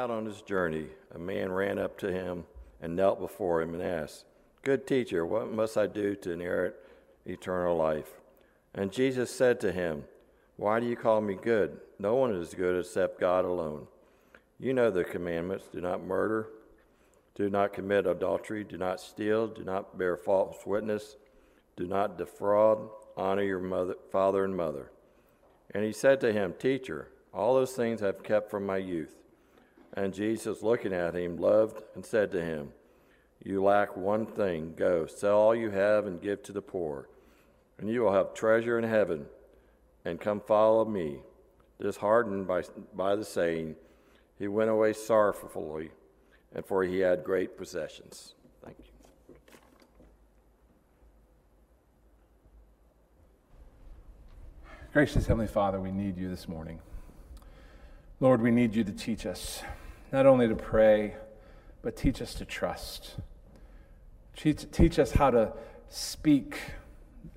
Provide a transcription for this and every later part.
Out on his journey, a man ran up to him and knelt before him and asked, Good teacher, what must I do to inherit eternal life? And Jesus said to him, Why do you call me good? No one is good except God alone. You know the commandments do not murder, do not commit adultery, do not steal, do not bear false witness, do not defraud, honor your mother, father and mother. And he said to him, Teacher, all those things I've kept from my youth. And Jesus, looking at him, loved and said to him, You lack one thing. Go, sell all you have and give to the poor, and you will have treasure in heaven. And come follow me. Disheartened by, by the saying, he went away sorrowfully, and for he had great possessions. Thank you. Gracious Heavenly Father, we need you this morning. Lord, we need you to teach us not only to pray, but teach us to trust. Teach, teach us how to speak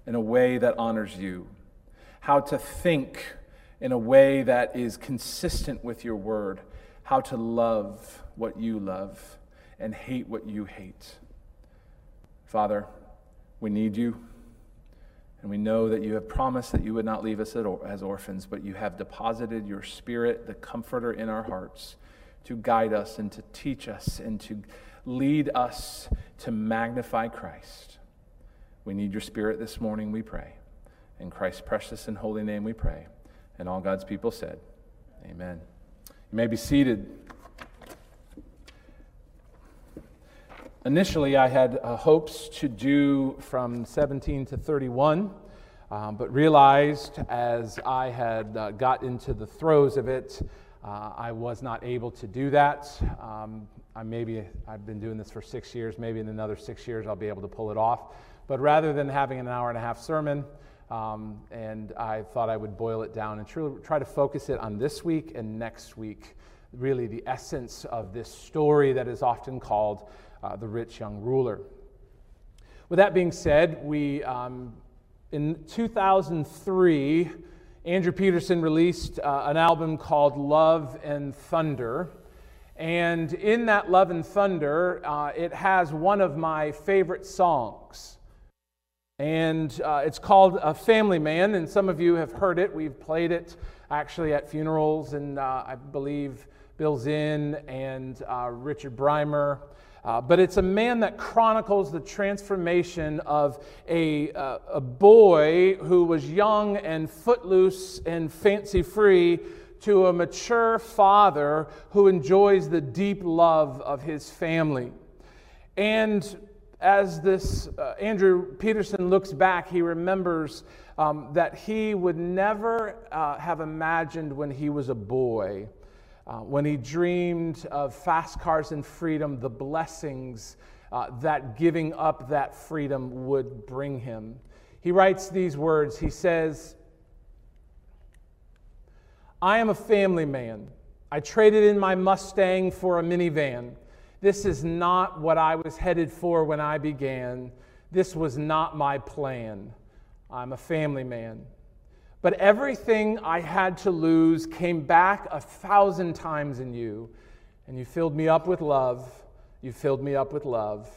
in a way that honors you, how to think in a way that is consistent with your word, how to love what you love and hate what you hate. Father, we need you. And we know that you have promised that you would not leave us as orphans, but you have deposited your spirit, the comforter, in our hearts to guide us and to teach us and to lead us to magnify Christ. We need your spirit this morning, we pray. In Christ's precious and holy name we pray. And all God's people said, Amen. You may be seated. Initially, I had uh, hopes to do from 17 to 31, um, but realized as I had uh, got into the throes of it uh, I was not able to do that. Um, I maybe I've been doing this for six years. Maybe in another six years I'll be able to pull it off. But rather than having an hour and a half sermon, um, and I thought I would boil it down and try to focus it on this week and next week. Really, the essence of this story that is often called uh, the rich young ruler. With that being said, we um, in 2003 Andrew Peterson released uh, an album called Love and Thunder. And in that Love and Thunder, uh, it has one of my favorite songs. And uh, it's called A Family Man, and some of you have heard it. We've played it actually at funerals, and uh, I believe Bill Zinn and uh, Richard Breimer uh, but it's a man that chronicles the transformation of a, uh, a boy who was young and footloose and fancy free to a mature father who enjoys the deep love of his family. And as this uh, Andrew Peterson looks back, he remembers um, that he would never uh, have imagined when he was a boy uh, when he dreamed of fast cars and freedom, the blessings uh, that giving up that freedom would bring him. He writes these words He says, I am a family man. I traded in my Mustang for a minivan. This is not what I was headed for when I began. This was not my plan. I'm a family man. But everything I had to lose came back a thousand times in you. And you filled me up with love. You filled me up with love.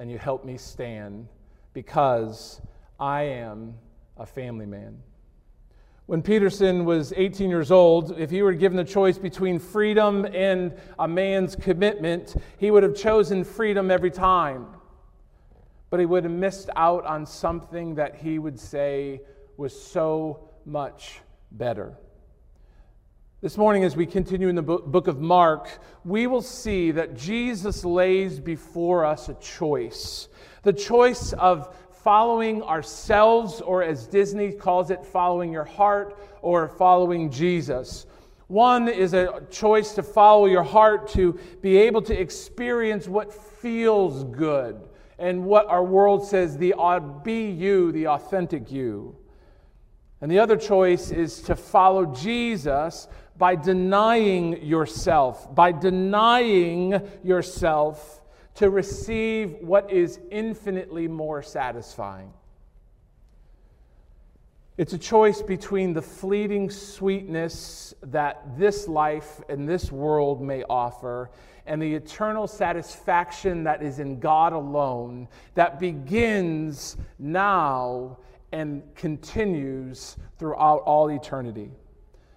And you helped me stand because I am a family man. When Peterson was 18 years old, if he were given the choice between freedom and a man's commitment, he would have chosen freedom every time. But he would have missed out on something that he would say was so much better. This morning, as we continue in the book of Mark, we will see that Jesus lays before us a choice the choice of following ourselves, or as Disney calls it, following your heart, or following Jesus. One is a choice to follow your heart, to be able to experience what feels good and what our world says the be you, the authentic you. And the other choice is to follow Jesus by denying yourself, by denying yourself to receive what is infinitely more satisfying. It's a choice between the fleeting sweetness that this life and this world may offer and the eternal satisfaction that is in God alone that begins now and continues throughout all eternity.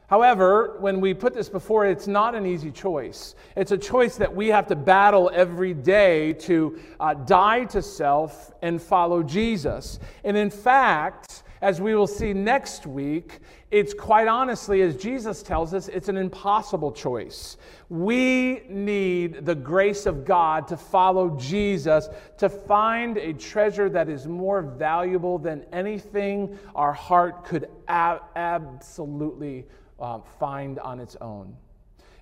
However, when we put this before, it's not an easy choice. It's a choice that we have to battle every day to uh, die to self and follow Jesus. And in fact, as we will see next week, it's quite honestly, as Jesus tells us, it's an impossible choice. We need the grace of God to follow Jesus, to find a treasure that is more valuable than anything our heart could ab- absolutely uh, find on its own.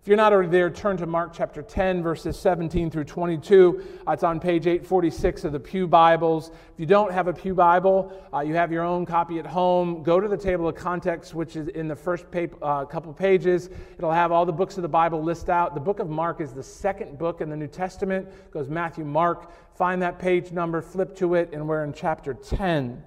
If you're not already there, turn to Mark chapter 10, verses 17 through 22. Uh, it's on page 846 of the Pew Bibles. If you don't have a Pew Bible, uh, you have your own copy at home. Go to the table of contents, which is in the first uh, couple pages. It'll have all the books of the Bible list out. The book of Mark is the second book in the New Testament. It goes Matthew, Mark. Find that page number, flip to it, and we're in chapter 10.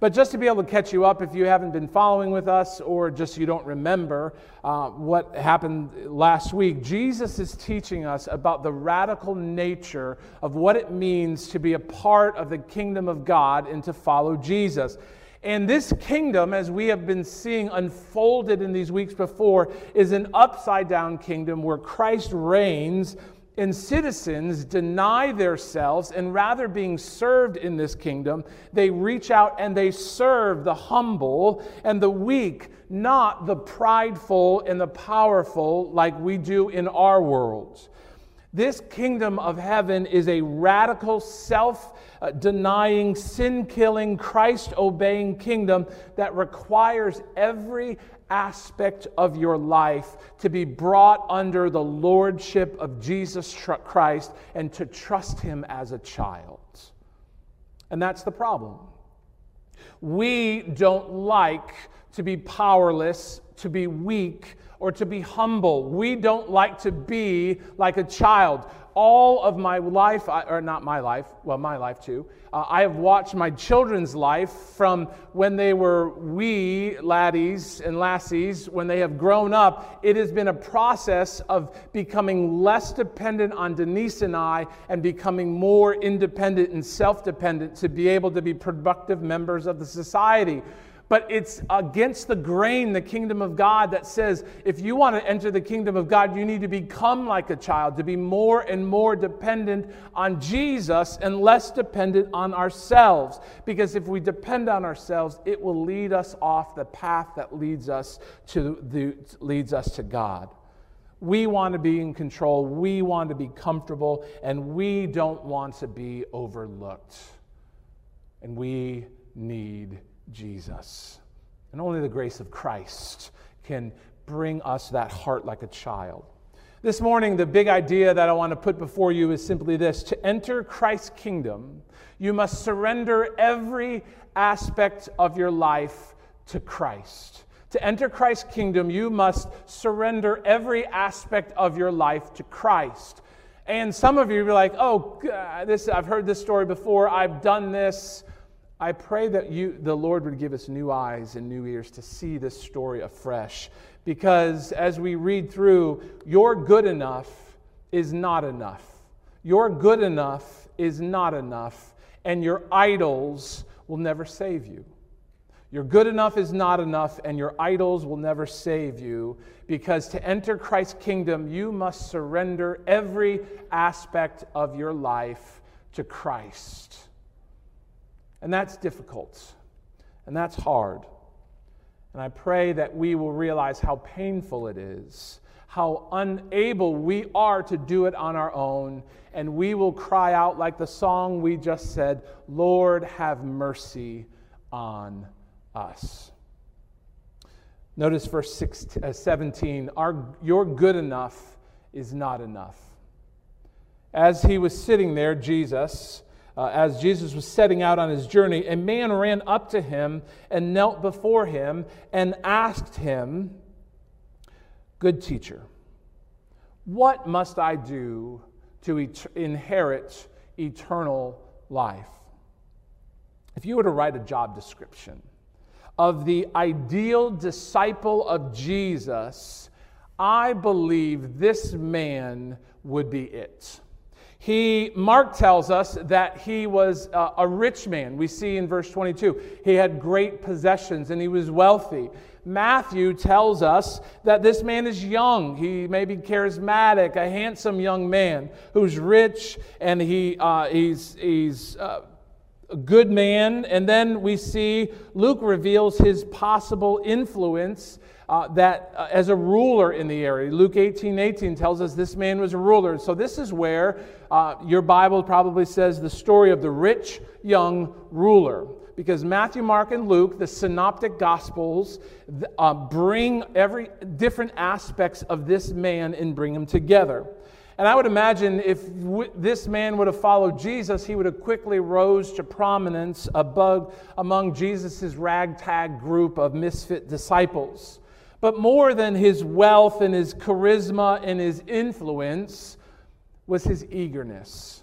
But just to be able to catch you up if you haven't been following with us or just you don't remember uh, what happened last week, Jesus is teaching us about the radical nature of what it means to be a part of the kingdom of God and to follow Jesus. And this kingdom, as we have been seeing unfolded in these weeks before, is an upside down kingdom where Christ reigns and citizens deny themselves, and rather being served in this kingdom, they reach out and they serve the humble and the weak, not the prideful and the powerful like we do in our world. This kingdom of heaven is a radical, self denying, sin killing, Christ obeying kingdom that requires every aspect of your life to be brought under the lordship of Jesus Christ and to trust him as a child. And that's the problem. We don't like to be powerless, to be weak, or to be humble. We don't like to be like a child all of my life, or not my life, well, my life too, uh, I have watched my children's life from when they were wee laddies and lassies, when they have grown up. It has been a process of becoming less dependent on Denise and I and becoming more independent and self dependent to be able to be productive members of the society but it's against the grain, the kingdom of God, that says if you want to enter the kingdom of God, you need to become like a child, to be more and more dependent on Jesus and less dependent on ourselves. Because if we depend on ourselves, it will lead us off the path that leads us to, the, leads us to God. We want to be in control, we want to be comfortable, and we don't want to be overlooked. And we need Jesus. And only the grace of Christ can bring us that heart like a child. This morning, the big idea that I want to put before you is simply this to enter Christ's kingdom, you must surrender every aspect of your life to Christ. To enter Christ's kingdom, you must surrender every aspect of your life to Christ. And some of you are like, oh, this, I've heard this story before, I've done this. I pray that you, the Lord would give us new eyes and new ears to see this story afresh. Because as we read through, your good enough is not enough. Your good enough is not enough, and your idols will never save you. Your good enough is not enough, and your idols will never save you because to enter Christ's kingdom, you must surrender every aspect of your life to Christ. And that's difficult. And that's hard. And I pray that we will realize how painful it is, how unable we are to do it on our own. And we will cry out, like the song we just said Lord, have mercy on us. Notice verse 16, uh, 17 Our, Your good enough is not enough. As he was sitting there, Jesus, uh, as Jesus was setting out on his journey, a man ran up to him and knelt before him and asked him, Good teacher, what must I do to et- inherit eternal life? If you were to write a job description of the ideal disciple of Jesus, I believe this man would be it. He, Mark tells us that he was uh, a rich man. We see in verse 22, he had great possessions and he was wealthy. Matthew tells us that this man is young. He may be charismatic, a handsome young man who's rich and he, uh, he's, he's uh, a good man. And then we see Luke reveals his possible influence uh, that uh, as a ruler in the area. Luke 18 18 tells us this man was a ruler. So this is where uh, your Bible probably says the story of the rich young ruler. Because Matthew, Mark, and Luke, the synoptic gospels, uh, bring every different aspects of this man and bring them together. And I would imagine if w- this man would have followed Jesus, he would have quickly rose to prominence above, among Jesus' ragtag group of misfit disciples. But more than his wealth and his charisma and his influence was his eagerness,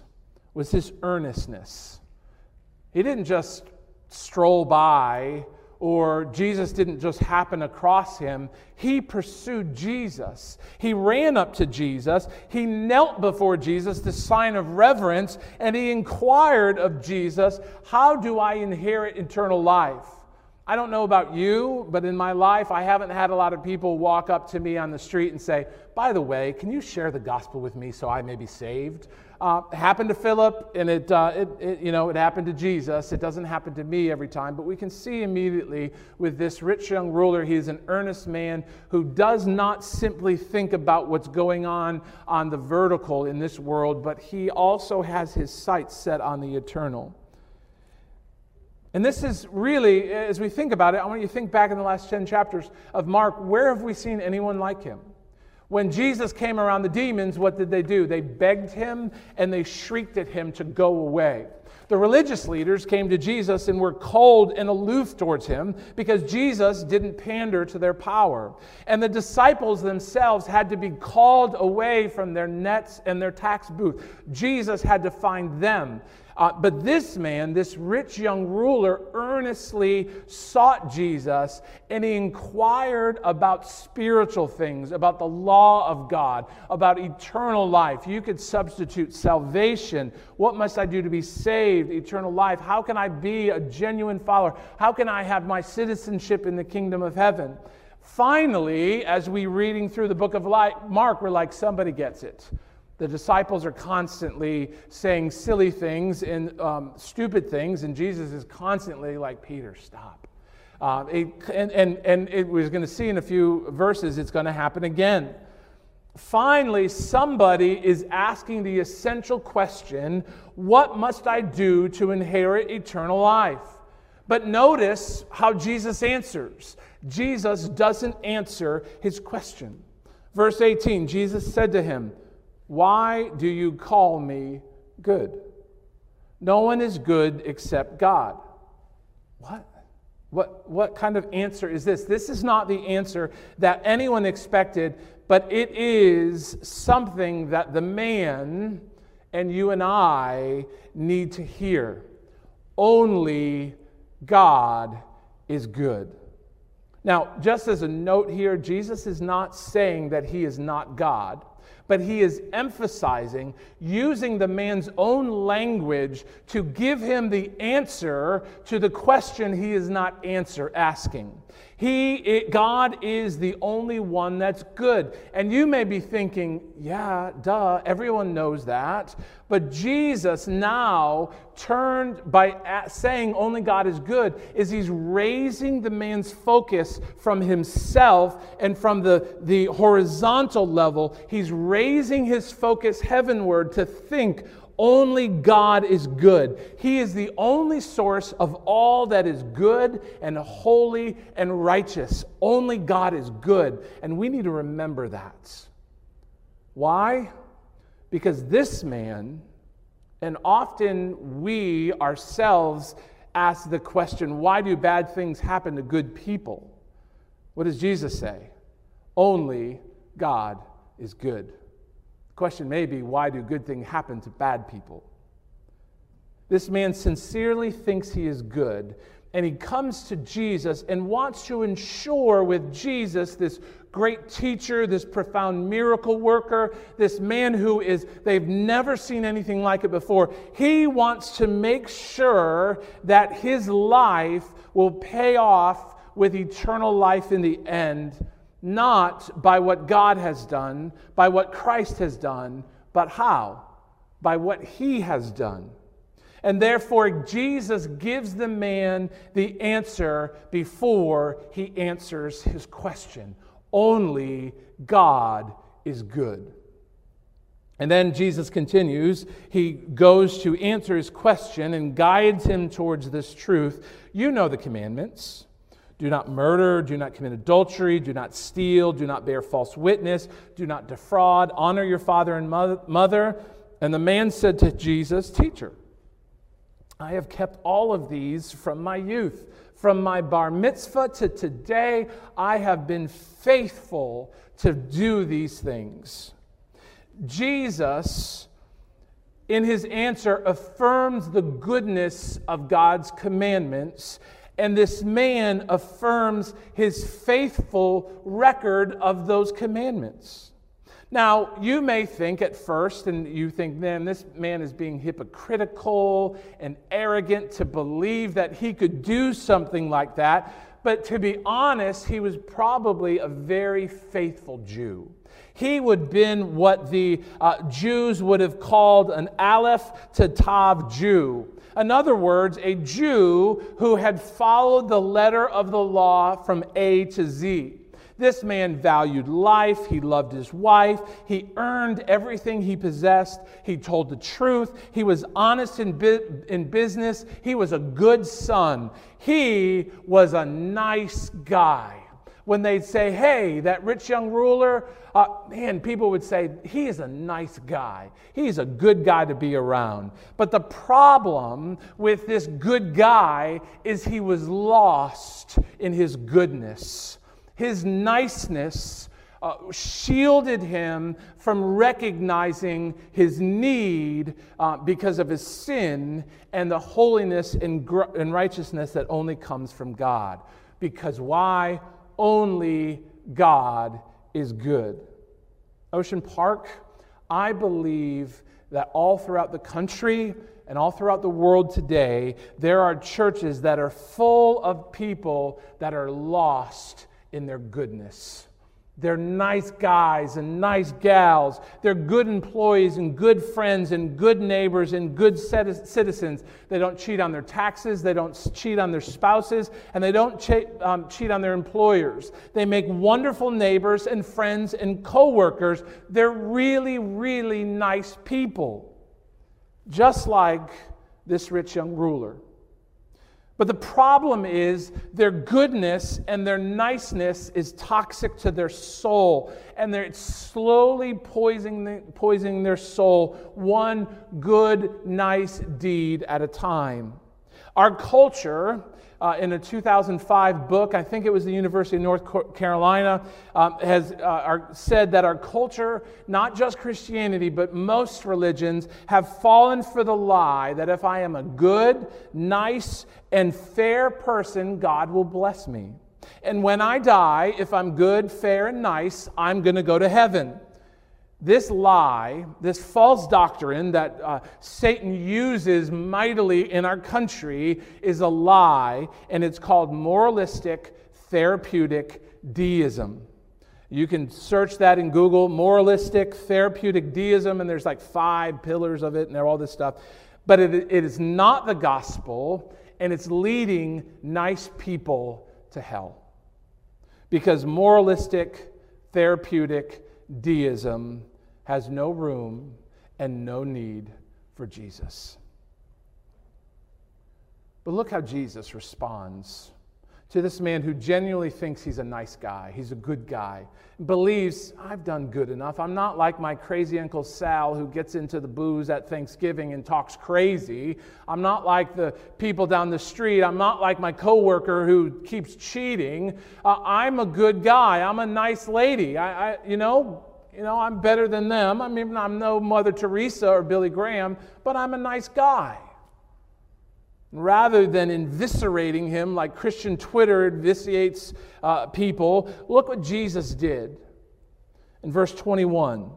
was his earnestness. He didn't just stroll by or Jesus didn't just happen across him. He pursued Jesus. He ran up to Jesus. He knelt before Jesus, the sign of reverence, and he inquired of Jesus, How do I inherit eternal life? I don't know about you, but in my life, I haven't had a lot of people walk up to me on the street and say, By the way, can you share the gospel with me so I may be saved? Uh, happened to Philip, and it, uh, it, it, you know, it happened to Jesus. It doesn't happen to me every time, but we can see immediately with this rich young ruler, he is an earnest man who does not simply think about what's going on on the vertical in this world, but he also has his sights set on the eternal. And this is really, as we think about it, I want you to think back in the last 10 chapters of Mark, where have we seen anyone like him? When Jesus came around the demons, what did they do? They begged him and they shrieked at him to go away. The religious leaders came to Jesus and were cold and aloof towards him because Jesus didn't pander to their power. And the disciples themselves had to be called away from their nets and their tax booth. Jesus had to find them uh, but this man, this rich young ruler, earnestly sought Jesus and he inquired about spiritual things, about the law of God, about eternal life. You could substitute salvation. What must I do to be saved? Eternal life. How can I be a genuine follower? How can I have my citizenship in the kingdom of heaven? Finally, as we reading through the book of Mark, we're like, somebody gets it. The disciples are constantly saying silly things and um, stupid things, and Jesus is constantly like, Peter, stop. Uh, it, and, and, and it was going to see in a few verses, it's going to happen again. Finally, somebody is asking the essential question what must I do to inherit eternal life? But notice how Jesus answers. Jesus doesn't answer his question. Verse 18 Jesus said to him, why do you call me good? No one is good except God. What? What, what kind of answer is this? This is not the answer that anyone expected, but it is something that the man and you and I need to hear. Only God is good. Now, just as a note here, Jesus is not saying that he is not God but he is emphasizing using the man's own language to give him the answer to the question he is not answer asking. He, it, God is the only one that's good. And you may be thinking, yeah, duh, everyone knows that. But Jesus now turned by saying only God is good, is he's raising the man's focus from himself and from the, the horizontal level. He's raising his focus heavenward to think only God is good. He is the only source of all that is good and holy and righteous. Only God is good. And we need to remember that. Why? Because this man, and often we ourselves ask the question why do bad things happen to good people? What does Jesus say? Only God is good. The question may be why do good things happen to bad people? This man sincerely thinks he is good, and he comes to Jesus and wants to ensure with Jesus, this great teacher, this profound miracle worker, this man who is, they've never seen anything like it before. He wants to make sure that his life will pay off with eternal life in the end, not by what God has done, by what Christ has done, but how? By what he has done. And therefore, Jesus gives the man the answer before he answers his question. Only God is good. And then Jesus continues. He goes to answer his question and guides him towards this truth. You know the commandments do not murder, do not commit adultery, do not steal, do not bear false witness, do not defraud, honor your father and mother. And the man said to Jesus, Teacher, I have kept all of these from my youth. From my bar mitzvah to today, I have been faithful to do these things. Jesus, in his answer, affirms the goodness of God's commandments, and this man affirms his faithful record of those commandments. Now, you may think at first, and you think, man, this man is being hypocritical and arrogant to believe that he could do something like that. But to be honest, he was probably a very faithful Jew. He would have been what the uh, Jews would have called an Aleph to Tav Jew. In other words, a Jew who had followed the letter of the law from A to Z. This man valued life. He loved his wife. He earned everything he possessed. He told the truth. He was honest in, bu- in business. He was a good son. He was a nice guy. When they'd say, hey, that rich young ruler, uh, man, people would say, he is a nice guy. He's a good guy to be around. But the problem with this good guy is he was lost in his goodness. His niceness uh, shielded him from recognizing his need uh, because of his sin and the holiness and, gr- and righteousness that only comes from God. Because why? Only God is good. Ocean Park, I believe that all throughout the country and all throughout the world today, there are churches that are full of people that are lost in their goodness. They're nice guys and nice gals. They're good employees and good friends and good neighbors and good citizens. They don't cheat on their taxes, they don't cheat on their spouses, and they don't cheat, um, cheat on their employers. They make wonderful neighbors and friends and coworkers. They're really, really nice people, just like this rich young ruler. But the problem is their goodness and their niceness is toxic to their soul, and they're slowly poisoning, poisoning their soul one good, nice deed at a time. Our culture uh, in a 2005 book, I think it was the University of North Carolina, um, has uh, said that our culture, not just Christianity, but most religions, have fallen for the lie that if I am a good, nice, and fair person, God will bless me. And when I die, if I'm good, fair, and nice, I'm going to go to heaven this lie, this false doctrine that uh, Satan uses mightily in our country is a lie, and it's called moralistic therapeutic deism. You can search that in Google, moralistic therapeutic deism, and there's like five pillars of it, and all this stuff. But it, it is not the gospel, and it's leading nice people to hell. Because moralistic therapeutic deism has no room and no need for Jesus. But look how Jesus responds to this man who genuinely thinks he's a nice guy, he's a good guy, believes, I've done good enough. I'm not like my crazy Uncle Sal who gets into the booze at Thanksgiving and talks crazy. I'm not like the people down the street. I'm not like my coworker who keeps cheating. Uh, I'm a good guy. I'm a nice lady. I, I you know, you know, I'm better than them. I mean, I'm no Mother Teresa or Billy Graham, but I'm a nice guy. Rather than eviscerating him like Christian Twitter eviscerates uh, people, look what Jesus did. In verse 21,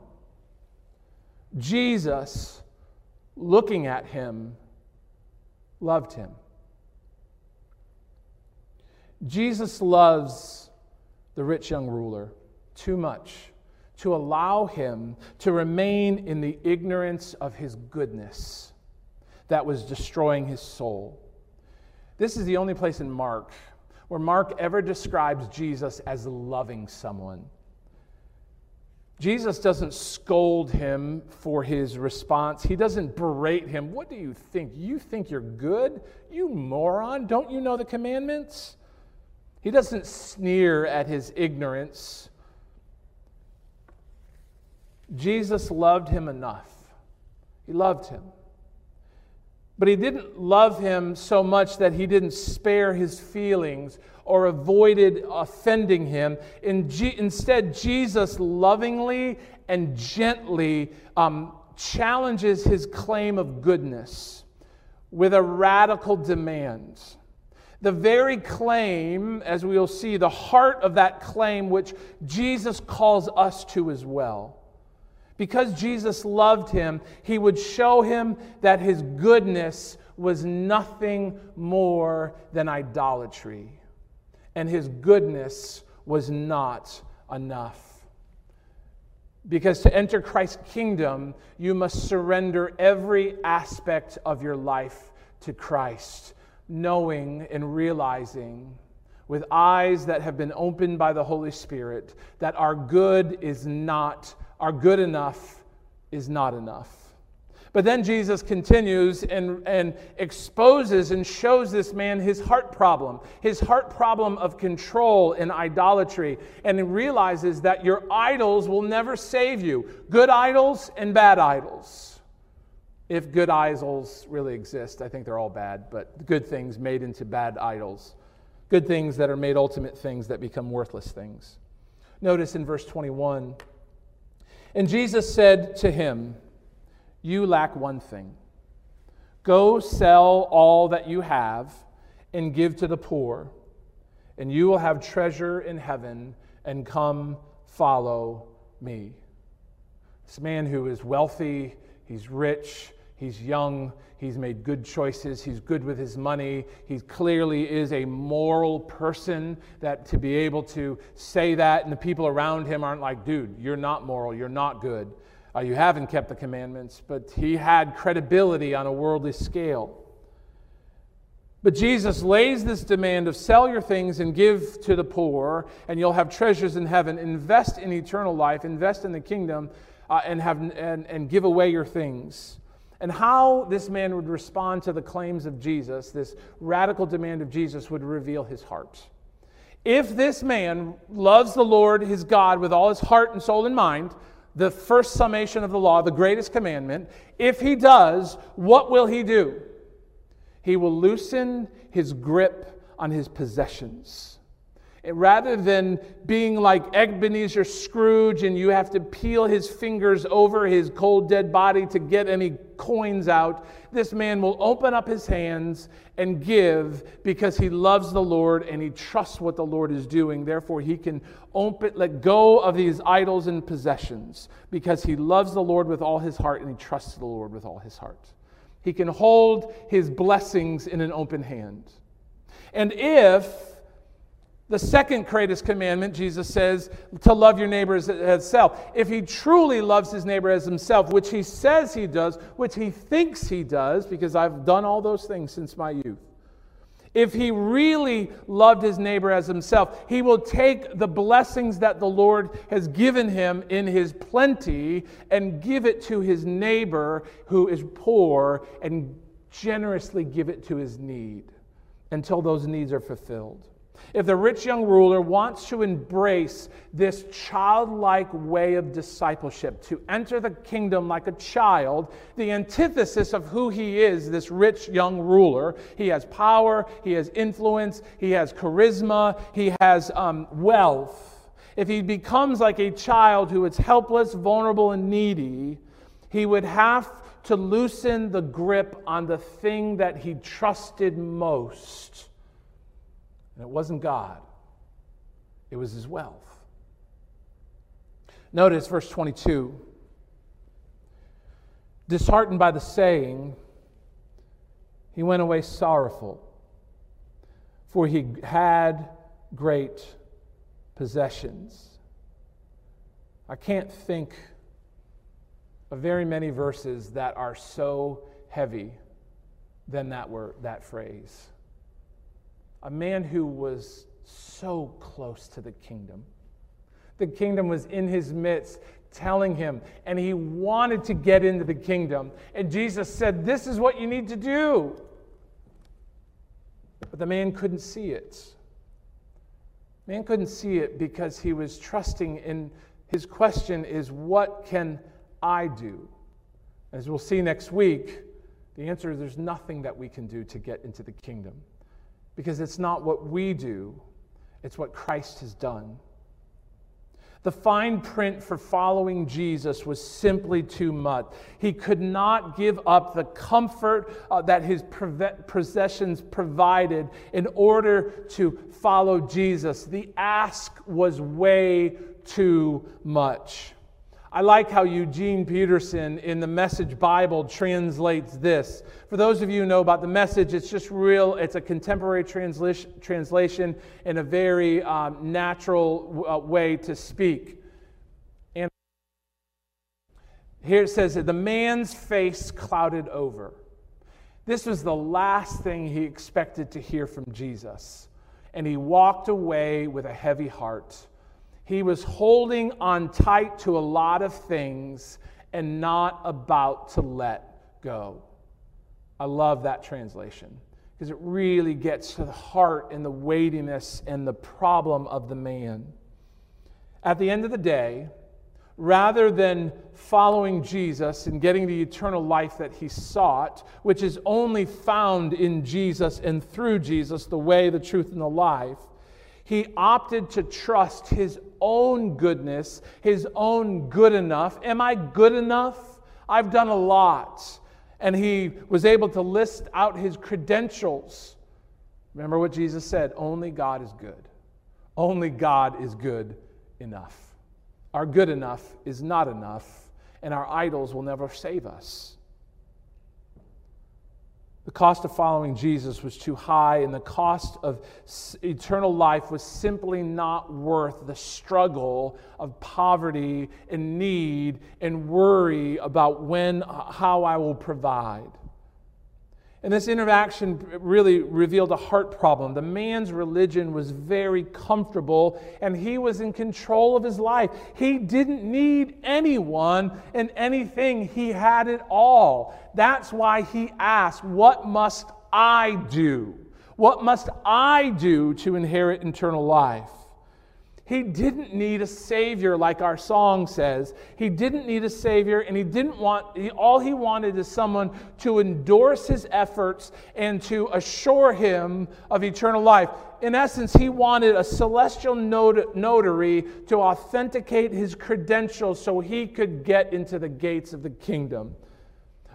Jesus, looking at him, loved him. Jesus loves the rich young ruler too much to allow him to remain in the ignorance of his goodness that was destroying his soul. This is the only place in Mark where Mark ever describes Jesus as loving someone. Jesus doesn't scold him for his response. He doesn't berate him. What do you think? You think you're good? You moron. Don't you know the commandments? He doesn't sneer at his ignorance. Jesus loved him enough. He loved him. But he didn't love him so much that he didn't spare his feelings or avoided offending him. In G- instead, Jesus lovingly and gently um, challenges his claim of goodness with a radical demand. The very claim, as we'll see, the heart of that claim, which Jesus calls us to as well. Because Jesus loved him, he would show him that his goodness was nothing more than idolatry, and his goodness was not enough. Because to enter Christ's kingdom, you must surrender every aspect of your life to Christ, knowing and realizing with eyes that have been opened by the Holy Spirit that our good is not our good enough is not enough. But then Jesus continues and, and exposes and shows this man his heart problem, his heart problem of control and idolatry. And realizes that your idols will never save you good idols and bad idols. If good idols really exist, I think they're all bad, but good things made into bad idols. Good things that are made ultimate things that become worthless things. Notice in verse 21 and Jesus said to him, You lack one thing. Go sell all that you have and give to the poor, and you will have treasure in heaven, and come follow me. This man who is wealthy, he's rich, he's young, He's made good choices. He's good with his money. He clearly is a moral person that to be able to say that and the people around him aren't like, dude, you're not moral. You're not good. Uh, you haven't kept the commandments. But he had credibility on a worldly scale. But Jesus lays this demand of sell your things and give to the poor, and you'll have treasures in heaven. Invest in eternal life, invest in the kingdom, uh, and, have, and, and give away your things and how this man would respond to the claims of Jesus, this radical demand of Jesus, would reveal his heart. If this man loves the Lord his God with all his heart and soul and mind, the first summation of the law, the greatest commandment, if he does, what will he do? He will loosen his grip on his possessions rather than being like Ebenezer Scrooge and you have to peel his fingers over his cold, dead body to get any coins out, this man will open up his hands and give because he loves the Lord and he trusts what the Lord is doing. Therefore, he can open, let go of these idols and possessions because he loves the Lord with all his heart and he trusts the Lord with all his heart. He can hold his blessings in an open hand. And if the second greatest commandment, Jesus says, to love your neighbor as himself. If he truly loves his neighbor as himself, which he says he does, which he thinks he does, because I've done all those things since my youth. If he really loved his neighbor as himself, he will take the blessings that the Lord has given him in his plenty and give it to his neighbor who is poor and generously give it to his need until those needs are fulfilled. If the rich young ruler wants to embrace this childlike way of discipleship, to enter the kingdom like a child, the antithesis of who he is, this rich young ruler, he has power, he has influence, he has charisma, he has um, wealth. If he becomes like a child who is helpless, vulnerable, and needy, he would have to loosen the grip on the thing that he trusted most. And it wasn't God, it was his wealth. Notice verse 22. Disheartened by the saying, he went away sorrowful, for he had great possessions. I can't think of very many verses that are so heavy than that word, that phrase. A man who was so close to the kingdom. The kingdom was in his midst, telling him, and he wanted to get into the kingdom. And Jesus said, This is what you need to do. But the man couldn't see it. Man couldn't see it because he was trusting in his question is, What can I do? As we'll see next week, the answer is there's nothing that we can do to get into the kingdom because it's not what we do, it's what Christ has done. The fine print for following Jesus was simply too much. He could not give up the comfort uh, that his possessions provided in order to follow Jesus. The ask was way too much. I like how Eugene Peterson in the Message Bible translates this. For those of you who know about the message, it's just real, it's a contemporary translation, in a very um, natural uh, way to speak. And here it says that the man's face clouded over. This was the last thing he expected to hear from Jesus. And he walked away with a heavy heart he was holding on tight to a lot of things and not about to let go. I love that translation because it really gets to the heart and the weightiness and the problem of the man. At the end of the day, rather than following Jesus and getting the eternal life that he sought, which is only found in Jesus and through Jesus, the way, the truth, and the life, he opted to trust his own goodness, his own good enough. Am I good enough? I've done a lot. And he was able to list out his credentials. Remember what Jesus said only God is good. Only God is good enough. Our good enough is not enough, and our idols will never save us. The cost of following Jesus was too high, and the cost of eternal life was simply not worth the struggle of poverty and need and worry about when, how I will provide. And this interaction really revealed a heart problem. The man's religion was very comfortable and he was in control of his life. He didn't need anyone and anything, he had it all. That's why he asked, What must I do? What must I do to inherit eternal life? He didn't need a savior like our song says. He didn't need a savior and he didn't want he, all he wanted is someone to endorse his efforts and to assure him of eternal life. In essence, he wanted a celestial not- notary to authenticate his credentials so he could get into the gates of the kingdom.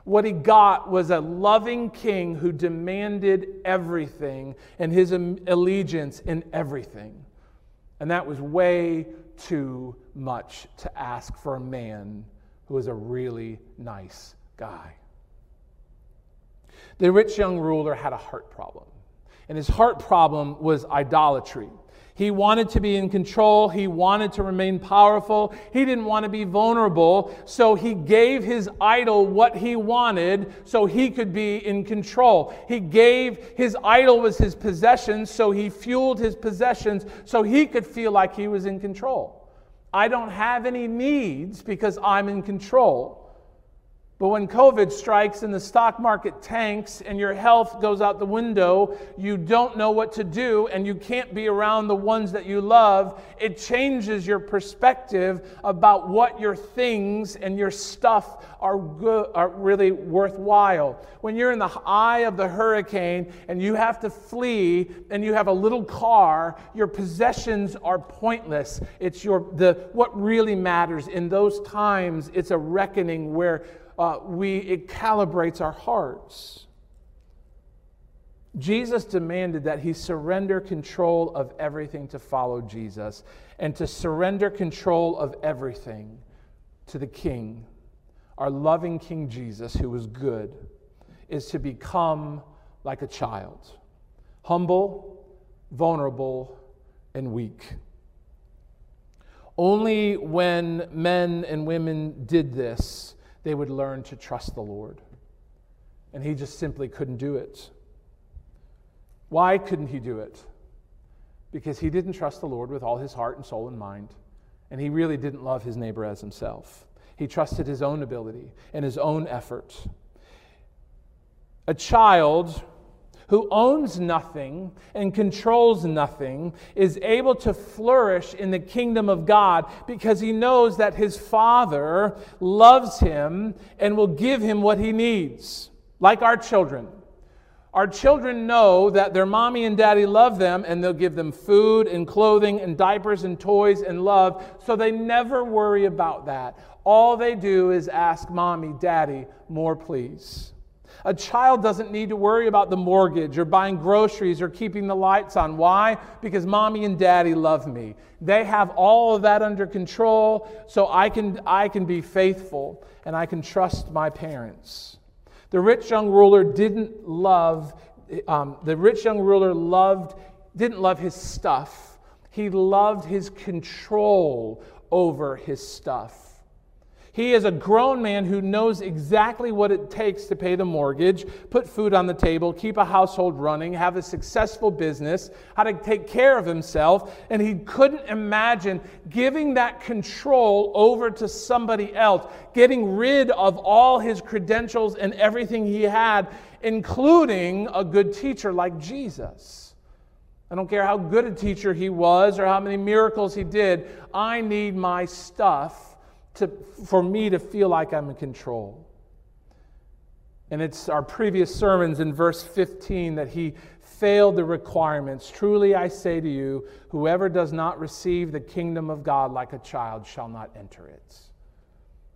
What he got was a loving king who demanded everything and his allegiance in everything. And that was way too much to ask for a man who was a really nice guy. The rich young ruler had a heart problem, and his heart problem was idolatry. He wanted to be in control. He wanted to remain powerful. He didn't want to be vulnerable. So he gave his idol what he wanted so he could be in control. He gave his idol was his possessions, so he fueled his possessions so he could feel like he was in control. I don't have any needs because I'm in control. But when COVID strikes and the stock market tanks and your health goes out the window, you don't know what to do and you can't be around the ones that you love, it changes your perspective about what your things and your stuff are, good, are really worthwhile. When you're in the eye of the hurricane and you have to flee and you have a little car, your possessions are pointless. It's your, the, what really matters. In those times, it's a reckoning where uh, we, it calibrates our hearts. Jesus demanded that he surrender control of everything to follow Jesus and to surrender control of everything to the King, our loving King Jesus, who was good, is to become like a child, humble, vulnerable, and weak. Only when men and women did this, they would learn to trust the Lord. And he just simply couldn't do it. Why couldn't he do it? Because he didn't trust the Lord with all his heart and soul and mind, and he really didn't love his neighbor as himself. He trusted his own ability and his own effort. A child who owns nothing and controls nothing is able to flourish in the kingdom of God because he knows that his father loves him and will give him what he needs, like our children. Our children know that their mommy and daddy love them and they'll give them food and clothing and diapers and toys and love, so they never worry about that. All they do is ask mommy, daddy, more please. A child doesn't need to worry about the mortgage or buying groceries or keeping the lights on. Why? Because mommy and daddy love me. They have all of that under control, so I can, I can be faithful and I can trust my parents. The rich young ruler didn't love, um, the rich young ruler loved, didn't love his stuff. He loved his control over his stuff. He is a grown man who knows exactly what it takes to pay the mortgage, put food on the table, keep a household running, have a successful business, how to take care of himself. And he couldn't imagine giving that control over to somebody else, getting rid of all his credentials and everything he had, including a good teacher like Jesus. I don't care how good a teacher he was or how many miracles he did, I need my stuff to, for me to feel like I'm in control. And it's our previous sermons in verse 15 that he failed the requirements. Truly I say to you, whoever does not receive the kingdom of God like a child shall not enter it.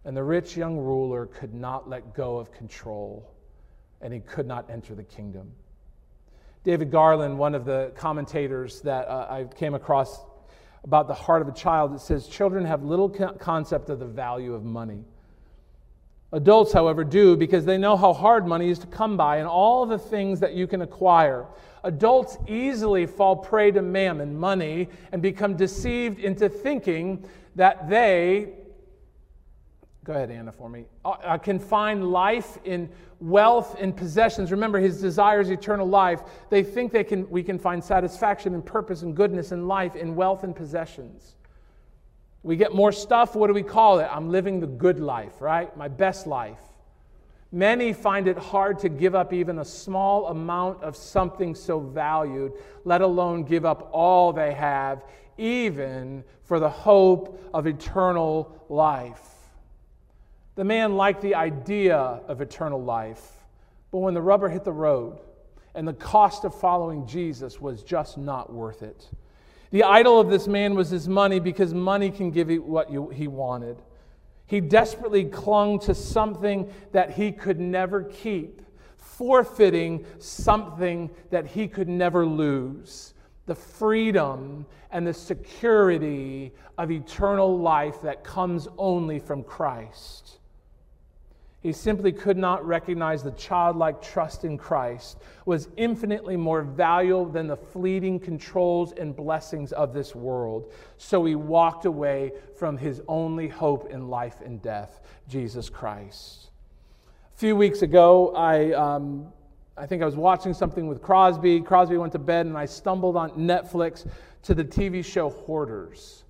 And the rich young ruler could not let go of control, and he could not enter the kingdom. David Garland, one of the commentators that uh, I came across about the heart of a child, it says children have little concept of the value of money. Adults, however, do because they know how hard money is to come by and all the things that you can acquire. Adults easily fall prey to mammon, money, and become deceived into thinking that they Go ahead, Anna, for me. Uh, can find life in wealth and possessions. Remember, his desires eternal life. They think they can, we can find satisfaction and purpose and goodness in life in wealth and possessions. We get more stuff. What do we call it? I'm living the good life, right? My best life. Many find it hard to give up even a small amount of something so valued, let alone give up all they have, even for the hope of eternal life. The man liked the idea of eternal life, but when the rubber hit the road and the cost of following Jesus was just not worth it. The idol of this man was his money because money can give you what you, he wanted. He desperately clung to something that he could never keep, forfeiting something that he could never lose the freedom and the security of eternal life that comes only from Christ. He simply could not recognize the childlike trust in Christ was infinitely more valuable than the fleeting controls and blessings of this world. So he walked away from his only hope in life and death, Jesus Christ. A few weeks ago, I, um, I think I was watching something with Crosby. Crosby went to bed, and I stumbled on Netflix to the TV show Hoarders.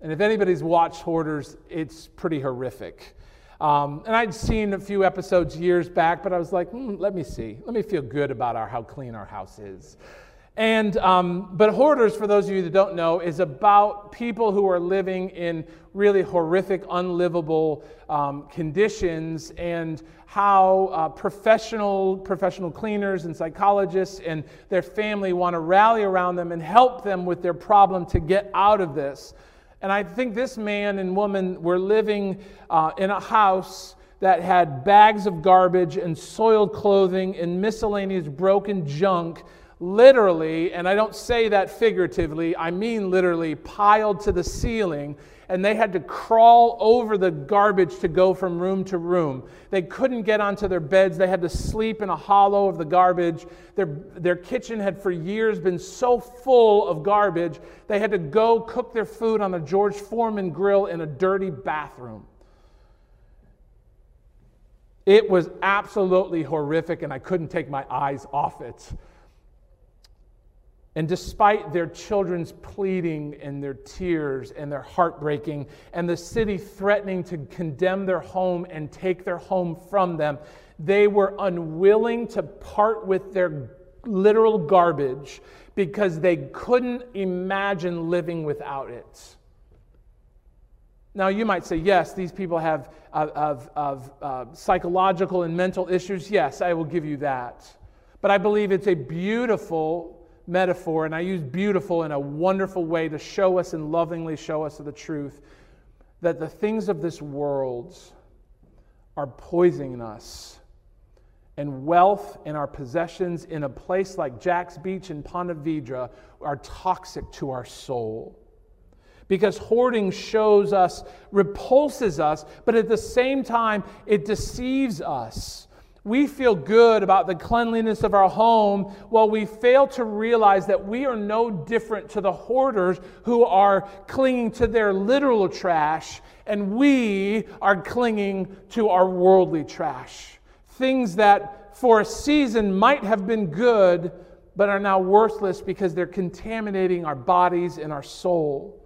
And if anybody's watched Hoarders, it's pretty horrific. Um, and I'd seen a few episodes years back, but I was like, hmm, let me see. Let me feel good about our, how clean our house is. And, um, but Hoarders, for those of you that don't know, is about people who are living in really horrific, unlivable um, conditions and how uh, professional, professional cleaners and psychologists and their family want to rally around them and help them with their problem to get out of this. And I think this man and woman were living uh, in a house that had bags of garbage and soiled clothing and miscellaneous broken junk, literally, and I don't say that figuratively, I mean literally, piled to the ceiling and they had to crawl over the garbage to go from room to room. They couldn't get onto their beds. They had to sleep in a hollow of the garbage. Their, their kitchen had for years been so full of garbage, they had to go cook their food on a George Foreman grill in a dirty bathroom. It was absolutely horrific, and I couldn't take my eyes off it. And despite their children's pleading and their tears and their heartbreaking, and the city threatening to condemn their home and take their home from them, they were unwilling to part with their literal garbage because they couldn't imagine living without it. Now, you might say, yes, these people have of, of uh, psychological and mental issues. Yes, I will give you that. But I believe it's a beautiful metaphor, and I use beautiful in a wonderful way to show us and lovingly show us the truth that the things of this world are poisoning us. And wealth and our possessions in a place like Jax Beach in Ponte Vedra are toxic to our soul. Because hoarding shows us, repulses us, but at the same time, it deceives us we feel good about the cleanliness of our home while we fail to realize that we are no different to the hoarders who are clinging to their literal trash, and we are clinging to our worldly trash. Things that for a season might have been good, but are now worthless because they're contaminating our bodies and our soul.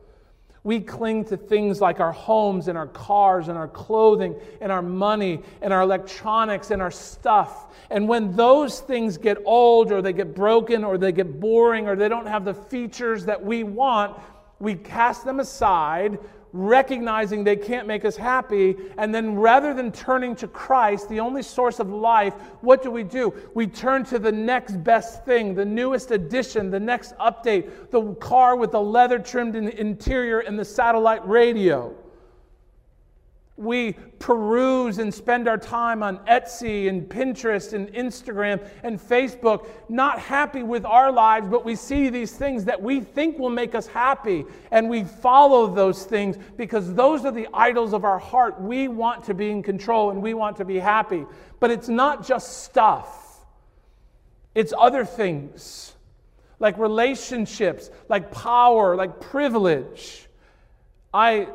We cling to things like our homes and our cars and our clothing and our money and our electronics and our stuff. And when those things get old or they get broken or they get boring or they don't have the features that we want, we cast them aside recognizing they can't make us happy. And then rather than turning to Christ, the only source of life, what do we do? We turn to the next best thing, the newest addition, the next update, the car with the leather trimmed interior and the satellite radio. We peruse and spend our time on Etsy and Pinterest and Instagram and Facebook, not happy with our lives, but we see these things that we think will make us happy, and we follow those things because those are the idols of our heart. We want to be in control and we want to be happy. But it's not just stuff, it's other things like relationships, like power, like privilege. I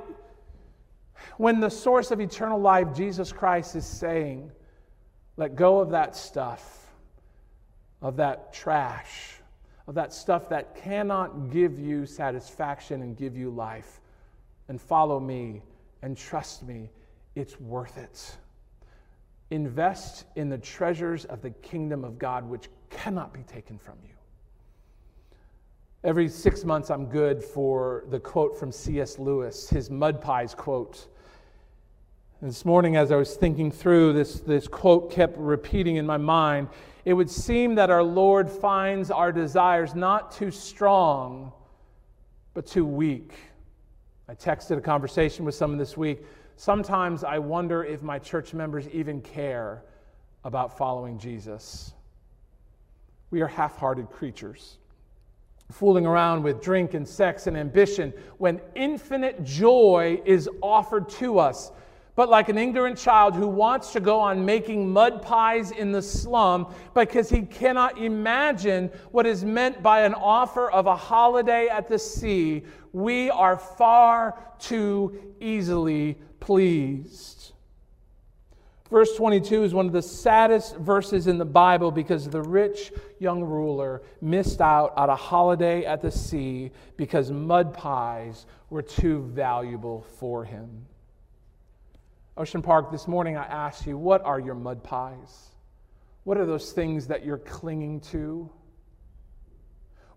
when the source of eternal life, Jesus Christ, is saying, let go of that stuff, of that trash, of that stuff that cannot give you satisfaction and give you life, and follow me and trust me, it's worth it. Invest in the treasures of the kingdom of God, which cannot be taken from you. Every six months, I'm good for the quote from C.S. Lewis, his Mud Pies quote. This morning, as I was thinking through, this, this quote kept repeating in my mind. It would seem that our Lord finds our desires not too strong, but too weak. I texted a conversation with someone this week. Sometimes I wonder if my church members even care about following Jesus. We are half hearted creatures, fooling around with drink and sex and ambition when infinite joy is offered to us but like an ignorant child who wants to go on making mud pies in the slum because he cannot imagine what is meant by an offer of a holiday at the sea, we are far too easily pleased. Verse 22 is one of the saddest verses in the Bible because the rich young ruler missed out on a holiday at the sea because mud pies were too valuable for him. Ocean Park, this morning I asked you, what are your mud pies? What are those things that you're clinging to?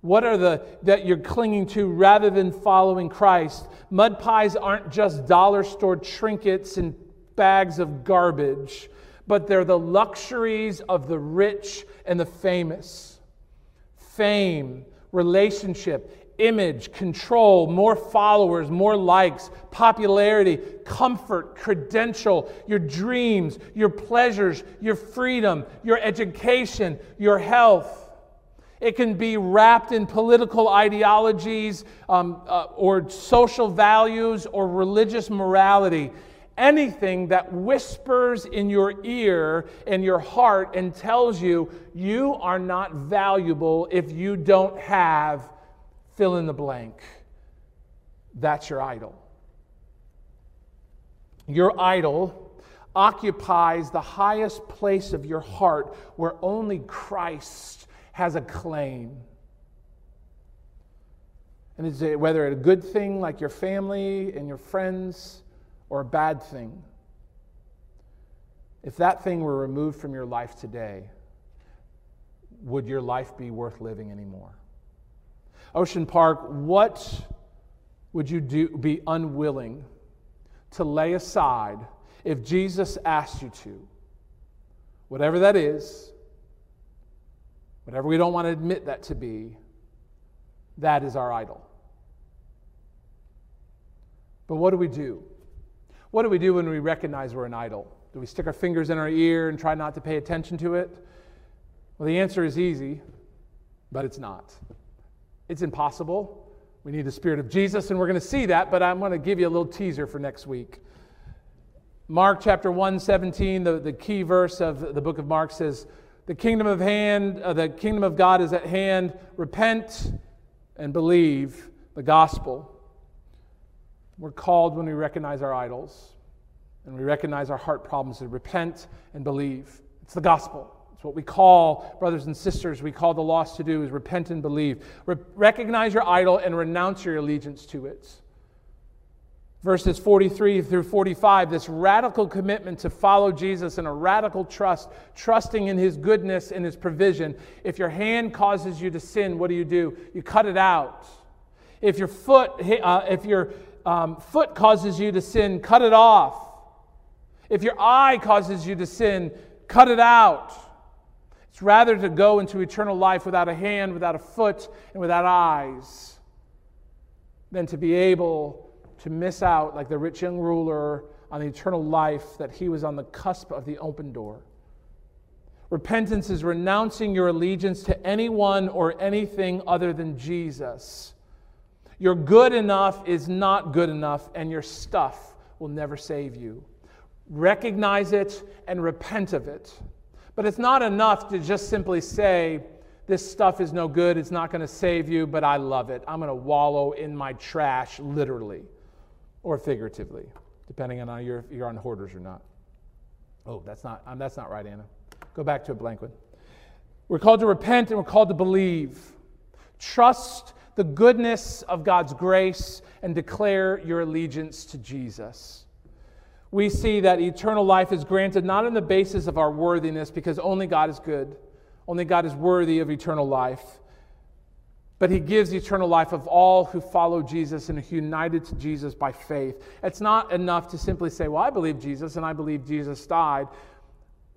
What are the that you're clinging to rather than following Christ? Mud pies aren't just dollar store trinkets and bags of garbage, but they're the luxuries of the rich and the famous. Fame, relationship, image, control, more followers, more likes, popularity, comfort, credential, your dreams, your pleasures, your freedom, your education, your health. It can be wrapped in political ideologies um, uh, or social values or religious morality. Anything that whispers in your ear and your heart and tells you you are not valuable if you don't have fill in the blank. That's your idol. Your idol occupies the highest place of your heart where only Christ has a claim. And it's whether it's a good thing like your family and your friends or a bad thing. If that thing were removed from your life today, would your life be worth living anymore? Ocean Park, what would you do, be unwilling to lay aside if Jesus asked you to? Whatever that is, Whatever we don't want to admit that to be, that is our idol. But what do we do? What do we do when we recognize we're an idol? Do we stick our fingers in our ear and try not to pay attention to it? Well, the answer is easy, but it's not. It's impossible. We need the Spirit of Jesus, and we're going to see that, but I'm going to give you a little teaser for next week. Mark chapter 1, 17, the, the key verse of the book of Mark says, the kingdom of hand, uh, the kingdom of God is at hand. Repent and believe the gospel. We're called when we recognize our idols and we recognize our heart problems to repent and believe. It's the gospel. It's what we call brothers and sisters, we call the lost to do is repent and believe. Re- recognize your idol and renounce your allegiance to it verses 43 through 45, this radical commitment to follow Jesus and a radical trust, trusting in his goodness and his provision. If your hand causes you to sin, what do you do? You cut it out. If your foot, uh, if your um, foot causes you to sin, cut it off. If your eye causes you to sin, cut it out. It's rather to go into eternal life without a hand, without a foot, and without eyes than to be able to miss out, like the rich young ruler, on the eternal life that he was on the cusp of the open door. Repentance is renouncing your allegiance to anyone or anything other than Jesus. Your good enough is not good enough, and your stuff will never save you. Recognize it and repent of it. But it's not enough to just simply say, This stuff is no good, it's not going to save you, but I love it. I'm going to wallow in my trash, literally or figuratively, depending on if you're, you're on hoarders or not. Oh, that's not, um, that's not right, Anna. Go back to a blank one. We're called to repent and we're called to believe. Trust the goodness of God's grace and declare your allegiance to Jesus. We see that eternal life is granted not on the basis of our worthiness, because only God is good, only God is worthy of eternal life but he gives eternal life of all who follow Jesus and are united to Jesus by faith. It's not enough to simply say, Well, I believe Jesus and I believe Jesus died.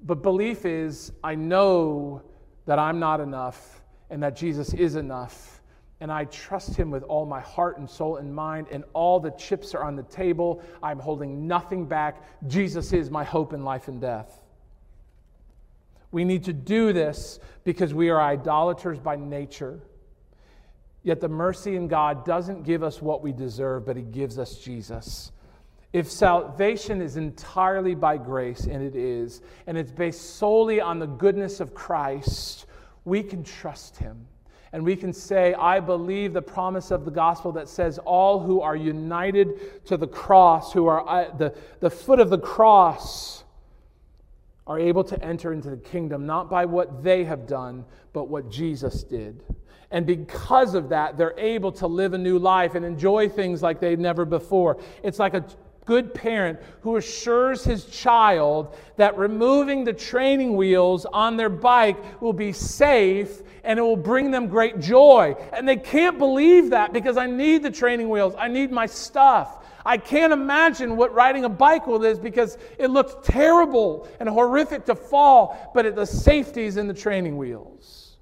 But belief is, I know that I'm not enough and that Jesus is enough. And I trust him with all my heart and soul and mind, and all the chips are on the table. I'm holding nothing back. Jesus is my hope in life and death. We need to do this because we are idolaters by nature. Yet the mercy in God doesn't give us what we deserve, but He gives us Jesus. If salvation is entirely by grace, and it is, and it's based solely on the goodness of Christ, we can trust Him. And we can say, I believe the promise of the gospel that says, All who are united to the cross, who are at uh, the, the foot of the cross, are able to enter into the kingdom, not by what they have done, but what Jesus did. And because of that, they're able to live a new life and enjoy things like they've never before. It's like a good parent who assures his child that removing the training wheels on their bike will be safe and it will bring them great joy. And they can't believe that because I need the training wheels, I need my stuff. I can't imagine what riding a bike will is because it looks terrible and horrific to fall, but the safety is in the training wheels.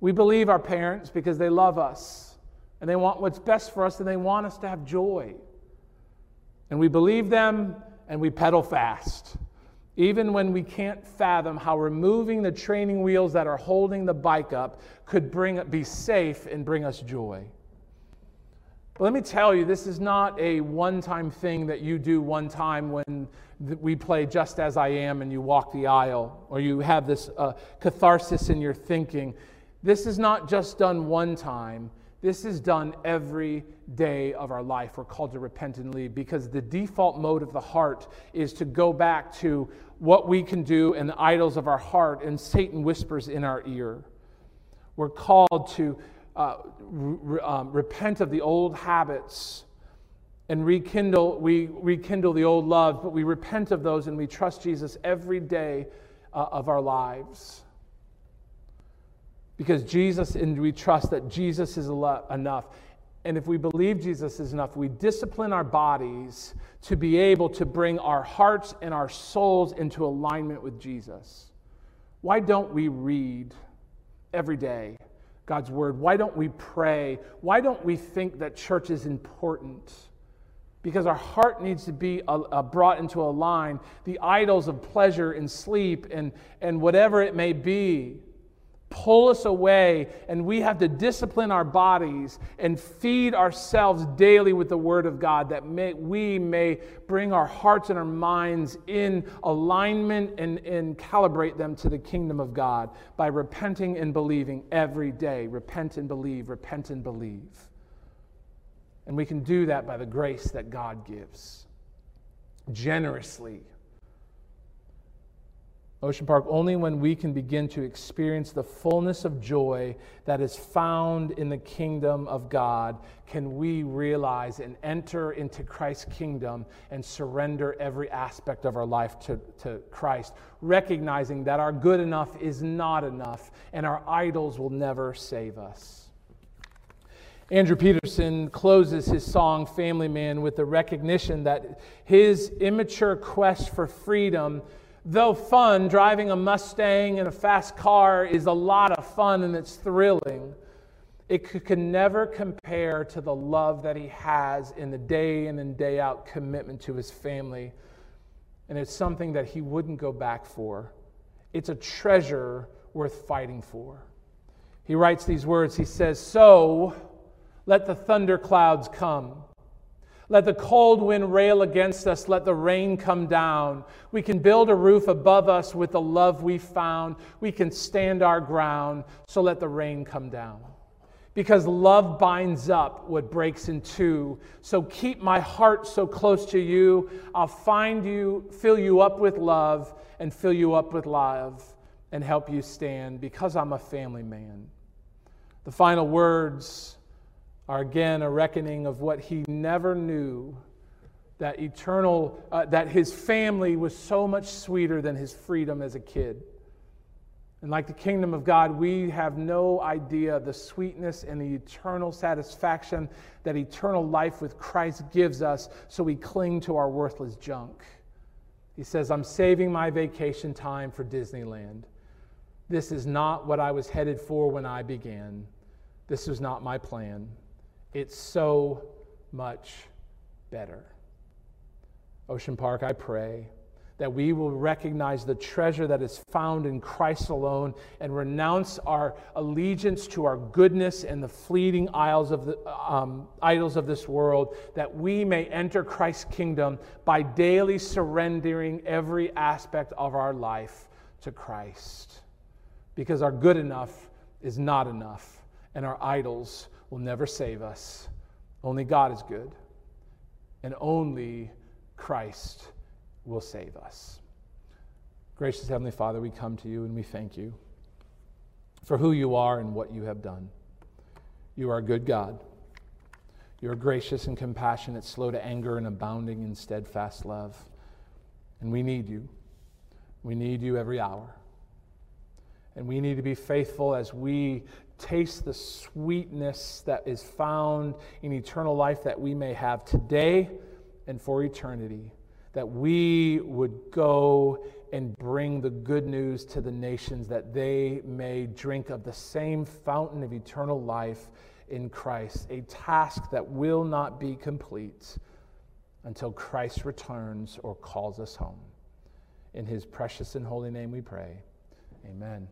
We believe our parents because they love us and they want what's best for us and they want us to have joy. And we believe them and we pedal fast. Even when we can't fathom how removing the training wheels that are holding the bike up could bring, be safe and bring us joy. But let me tell you, this is not a one time thing that you do one time when we play Just As I Am and you walk the aisle, or you have this uh, catharsis in your thinking. This is not just done one time, this is done every day of our life. We're called to repent and leave because the default mode of the heart is to go back to what we can do and the idols of our heart, and Satan whispers in our ear. We're called to uh, re- um, repent of the old habits and rekindle we rekindle the old love but we repent of those and we trust jesus every day uh, of our lives because jesus and we trust that jesus is enough and if we believe jesus is enough we discipline our bodies to be able to bring our hearts and our souls into alignment with jesus why don't we read every day God's word? Why don't we pray? Why don't we think that church is important? Because our heart needs to be uh, uh, brought into a line. The idols of pleasure and sleep and, and whatever it may be pull us away, and we have to discipline our bodies and feed ourselves daily with the Word of God that may, we may bring our hearts and our minds in alignment and, and calibrate them to the kingdom of God by repenting and believing every day. Repent and believe, repent and believe. And we can do that by the grace that God gives generously Ocean Park, only when we can begin to experience the fullness of joy that is found in the kingdom of God can we realize and enter into Christ's kingdom and surrender every aspect of our life to, to Christ, recognizing that our good enough is not enough and our idols will never save us. Andrew Peterson closes his song Family Man with the recognition that his immature quest for freedom though fun, driving a Mustang in a fast car is a lot of fun and it's thrilling, it can never compare to the love that he has in the day in and day out commitment to his family. And it's something that he wouldn't go back for. It's a treasure worth fighting for. He writes these words He says, So let the thunderclouds come. Let the cold wind rail against us. Let the rain come down. We can build a roof above us with the love we found. We can stand our ground. So let the rain come down. Because love binds up what breaks in two. So keep my heart so close to you. I'll find you, fill you up with love, and fill you up with love, and help you stand because I'm a family man. The final words are again a reckoning of what he never knew that eternal uh, that his family was so much sweeter than his freedom as a kid. And like the kingdom of god we have no idea the sweetness and the eternal satisfaction that eternal life with christ gives us so we cling to our worthless junk. He says i'm saving my vacation time for disneyland. This is not what i was headed for when i began. This was not my plan it's so much better. Ocean Park, I pray that we will recognize the treasure that is found in Christ alone and renounce our allegiance to our goodness and the fleeting idols of, the, um, idols of this world, that we may enter Christ's kingdom by daily surrendering every aspect of our life to Christ. Because our good enough is not enough, and our idols will never save us. Only God is good, and only Christ will save us. Gracious Heavenly Father, we come to you and we thank you for who you are and what you have done. You are a good God. You are gracious and compassionate, slow to anger, and abounding in steadfast love. And we need you. We need you every hour. And we need to be faithful as we taste the sweetness that is found in eternal life that we may have today and for eternity. that we would go and bring the good news to the nations that they may drink of the same fountain of eternal life in Christ, a task that will not be complete until Christ returns or calls us home. In his precious and holy name we pray. Amen.